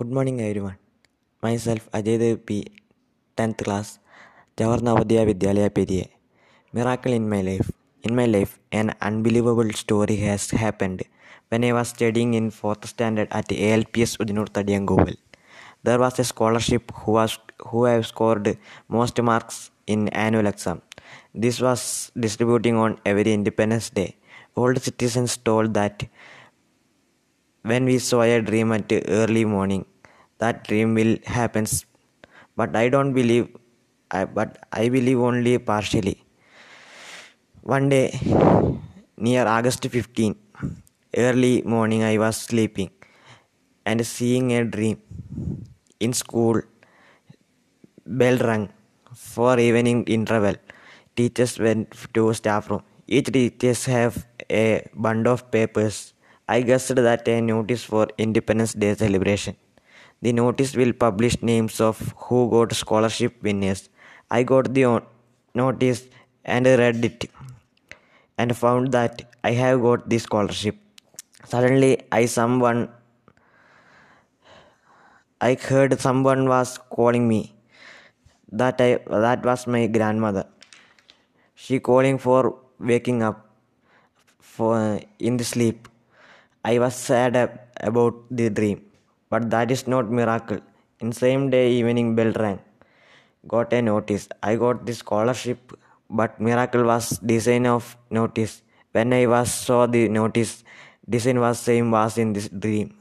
Good morning, everyone. Myself Ajay P. 10th class, Jawahar Navodaya Vidyalaya Periye. Miracle in my life. In my life, an unbelievable story has happened when I was studying in 4th standard at ALPS Udinur Tadiyangoval. There was a scholarship who was who have scored most marks in annual exam. This was distributing on every Independence Day. The citizens told that when we saw a dream at early morning that dream will happen. But i don't believe I, but i believe only partially. One day near august 15 early morning i was sleeping and seeing a dream in school bell rang for evening interval. Teachers went to staff room. Each teachers have a bundle of papers I guessed that a notice for Independence Day celebration. The notice will publish names of who got scholarship winners. I got the notice and read it and found that I have got the scholarship. Suddenly I someone I heard someone was calling me. That I that was my grandmother. She calling for waking up for in the sleep. I was sad about the dream, but that is not miracle. In same day evening bell rang. Got a notice. I got the scholarship, but miracle was design of notice. When I was saw the notice, design was same was in this dream.